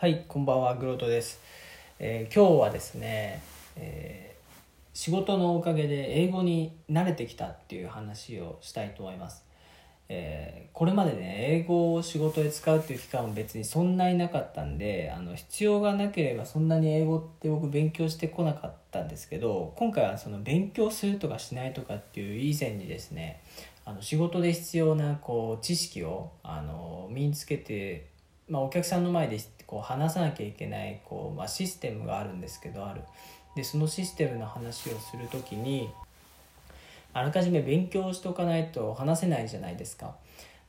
はい、こんばんは、グロートです。えー今日はですね、えー仕事のおかげで英語に慣れてきたっていう話をしたいと思います。えーこれまでね、英語を仕事で使うっていう期間も別にそんなになかったんで、あの必要がなければそんなに英語って僕勉強してこなかったんですけど、今回はその勉強するとかしないとかっていう以前にですね、あの仕事で必要なこう知識をあの身につけてまあ、お客さんの前でこう話さなきゃいけないこう、まあ、システムがあるんですけどある。でそのシステムの話をする時にあらかじめ勉強しておかないと話せないじゃないですか。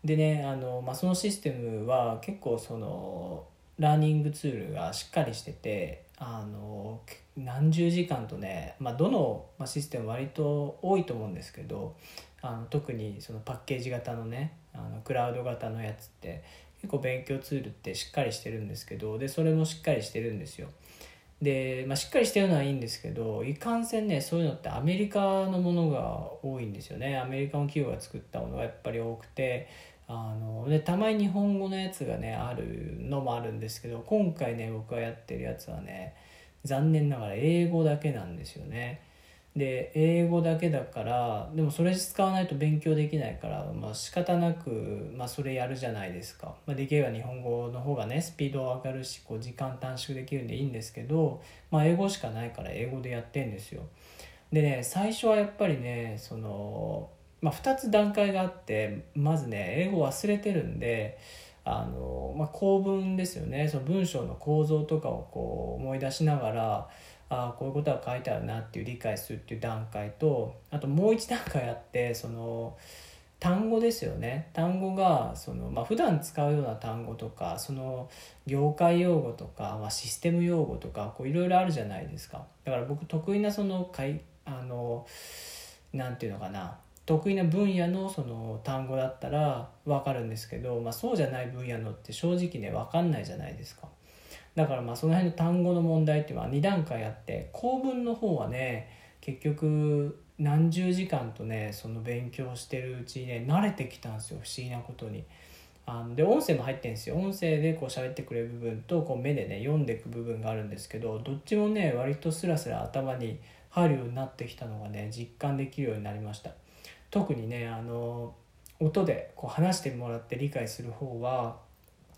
でねあの、まあ、そのシステムは結構そのラーニングツールがしっかりしててあの何十時間とね、まあ、どのシステム割と多いと思うんですけどあの特にそのパッケージ型のねあのクラウド型のやつって結構勉強ツールってしっかりしてるんですけどでそれもしっかりしてるんですよ。で、まあ、しっかりしてるのはいいんですけどいかんせんねそういうのってアメリカのものが多いんですよね。アメリカの企業が作ったものがやっぱり多くてあのでたまに日本語のやつがねあるのもあるんですけど今回ね僕がやってるやつはね残念ながら英語だけなんですよね。で英語だけだからでもそれ使わないと勉強できないから、まあ仕方なく、まあ、それやるじゃないですか、まあ、できれば日本語の方がねスピード上がるしこう時間短縮できるんでいいんですけど、まあ、英語しかないから英語でやってんですよ。でね最初はやっぱりねその、まあ、2つ段階があってまずね英語忘れてるんであの、まあ、構文ですよね。その文章の構造とかをこう思い出しながらあこういうことは書いてあるなっていう理解するっていう段階とあともう一段階あってその単語ですよね。単語がその、まあ普段使うような単語とかその業界用語とか、まあ、システム用語とかいろいろあるじゃないですか。だから僕得意なそのかいあのなんていうのかな。得意な分野のその単語だったら分かるんですけど、まあ、そうじゃない分野のって正直ね分かんないじゃないですか。だからまあその辺の単語の問題っていうのは2段階あって構文の方はね結局何十時間とねその勉強してるうちにね慣れてきたんですよ不思議なことに。あので音声も入ってんですよ音声でこう喋ってくれる部分とこう目でね読んでいく部分があるんですけどどっちもね割とスラスラ頭に入るようになってきたのがね実感できるようになりました特にねあの音でこう話してもらって理解する方は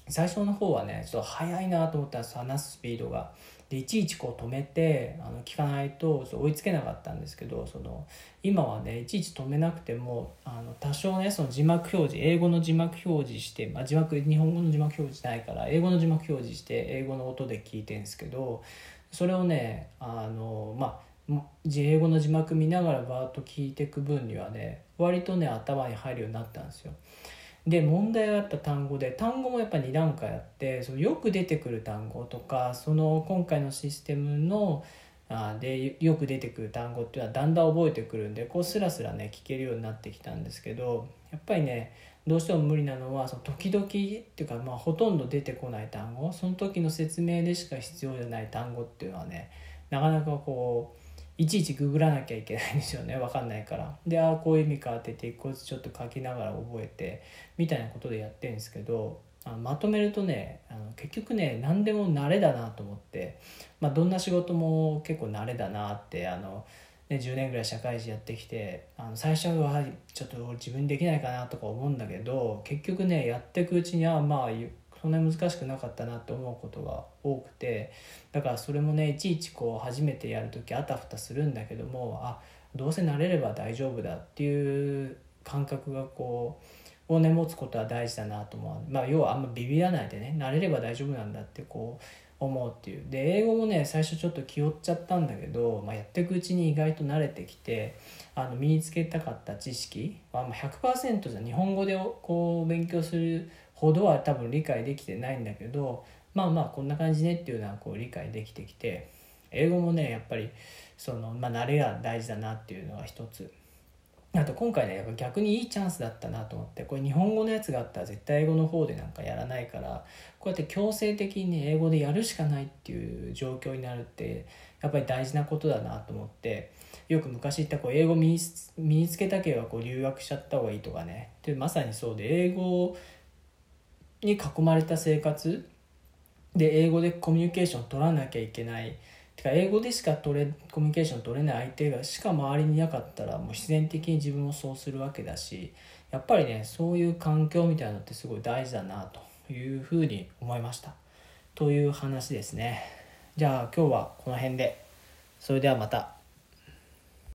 最初の方はねちょっと早いなと思ったんです話すスピードが。でいちいちこう止めてあの聞かないとそう追いつけなかったんですけどその今はねいちいち止めなくてもあの多少ねその字幕表示英語の字幕表示して、まあ、字幕日本語の字幕表示ないから英語の字幕表示して英語の音で聞いてるんですけどそれをねあのまあ英語の字幕見ながらバーッと聞いていく分にはね割とね頭に入るようになったんですよ。で問題があった単語で単語もやっぱ2段階あってそのよく出てくる単語とかその今回のシステムのあでよく出てくる単語っていうのはだんだん覚えてくるんでこうスラスラね聞けるようになってきたんですけどやっぱりねどうしても無理なのはその時々っていうかまあほとんど出てこない単語その時の説明でしか必要じゃない単語っていうのはねなかなかこういちいちググらなきゃいけないんですよね。分かんないから。でああこういう意味かってって一個ずつちょっと書きながら覚えてみたいなことでやってるんですけどあのまとめるとねあの結局ね何でも慣れだなと思って、まあ、どんな仕事も結構慣れだなってあの、ね、10年ぐらい社会人やってきてあの最初はちょっと自分できないかなとか思うんだけど結局ねやっていくうちにはまあそんなに難しくなかったなと思うことが多くてだからそれもねいちいちこう初めてやる時あたふたするんだけどもあどうせ慣れれば大丈夫だっていう感覚がこうをね持つことは大事だなと思う。まあ要はあんまビビらないでね慣れれば大丈夫なんだってこう思うっていう。で英語もね最初ちょっと気負っちゃったんだけど、まあ、やっていくうちに意外と慣れてきてあの身につけたかった知識は100%じゃ日本語でこう勉強するほどは多分理解できてないんだけどまあまあこんな感じねっていうのはこう理解できてきて英語もねやっぱりその、まあ、慣れが大事だなっていうのが一つ。あと今回ねやっぱ逆にいいチャンスだったなと思ってこれ日本語のやつがあったら絶対英語の方でなんかやらないからこうやって強制的に、ね、英語でやるしかないっていう状況になるってやっぱり大事なことだなと思ってよく昔言ったこう英語身に身につけたければこう留学しちゃった方がいいとかね。でまさにそうで英語に囲まれた生活。で英語でコミュニケーション取らなきゃいけない。てか英語でしか取れコミュニケーション取れない相手がしか周りにいなかったらもう必然的に自分もそうするわけだしやっぱりねそういう環境みたいなのってすごい大事だなというふうに思いました。という話ですね。じゃあ今日はこの辺で。それではまた。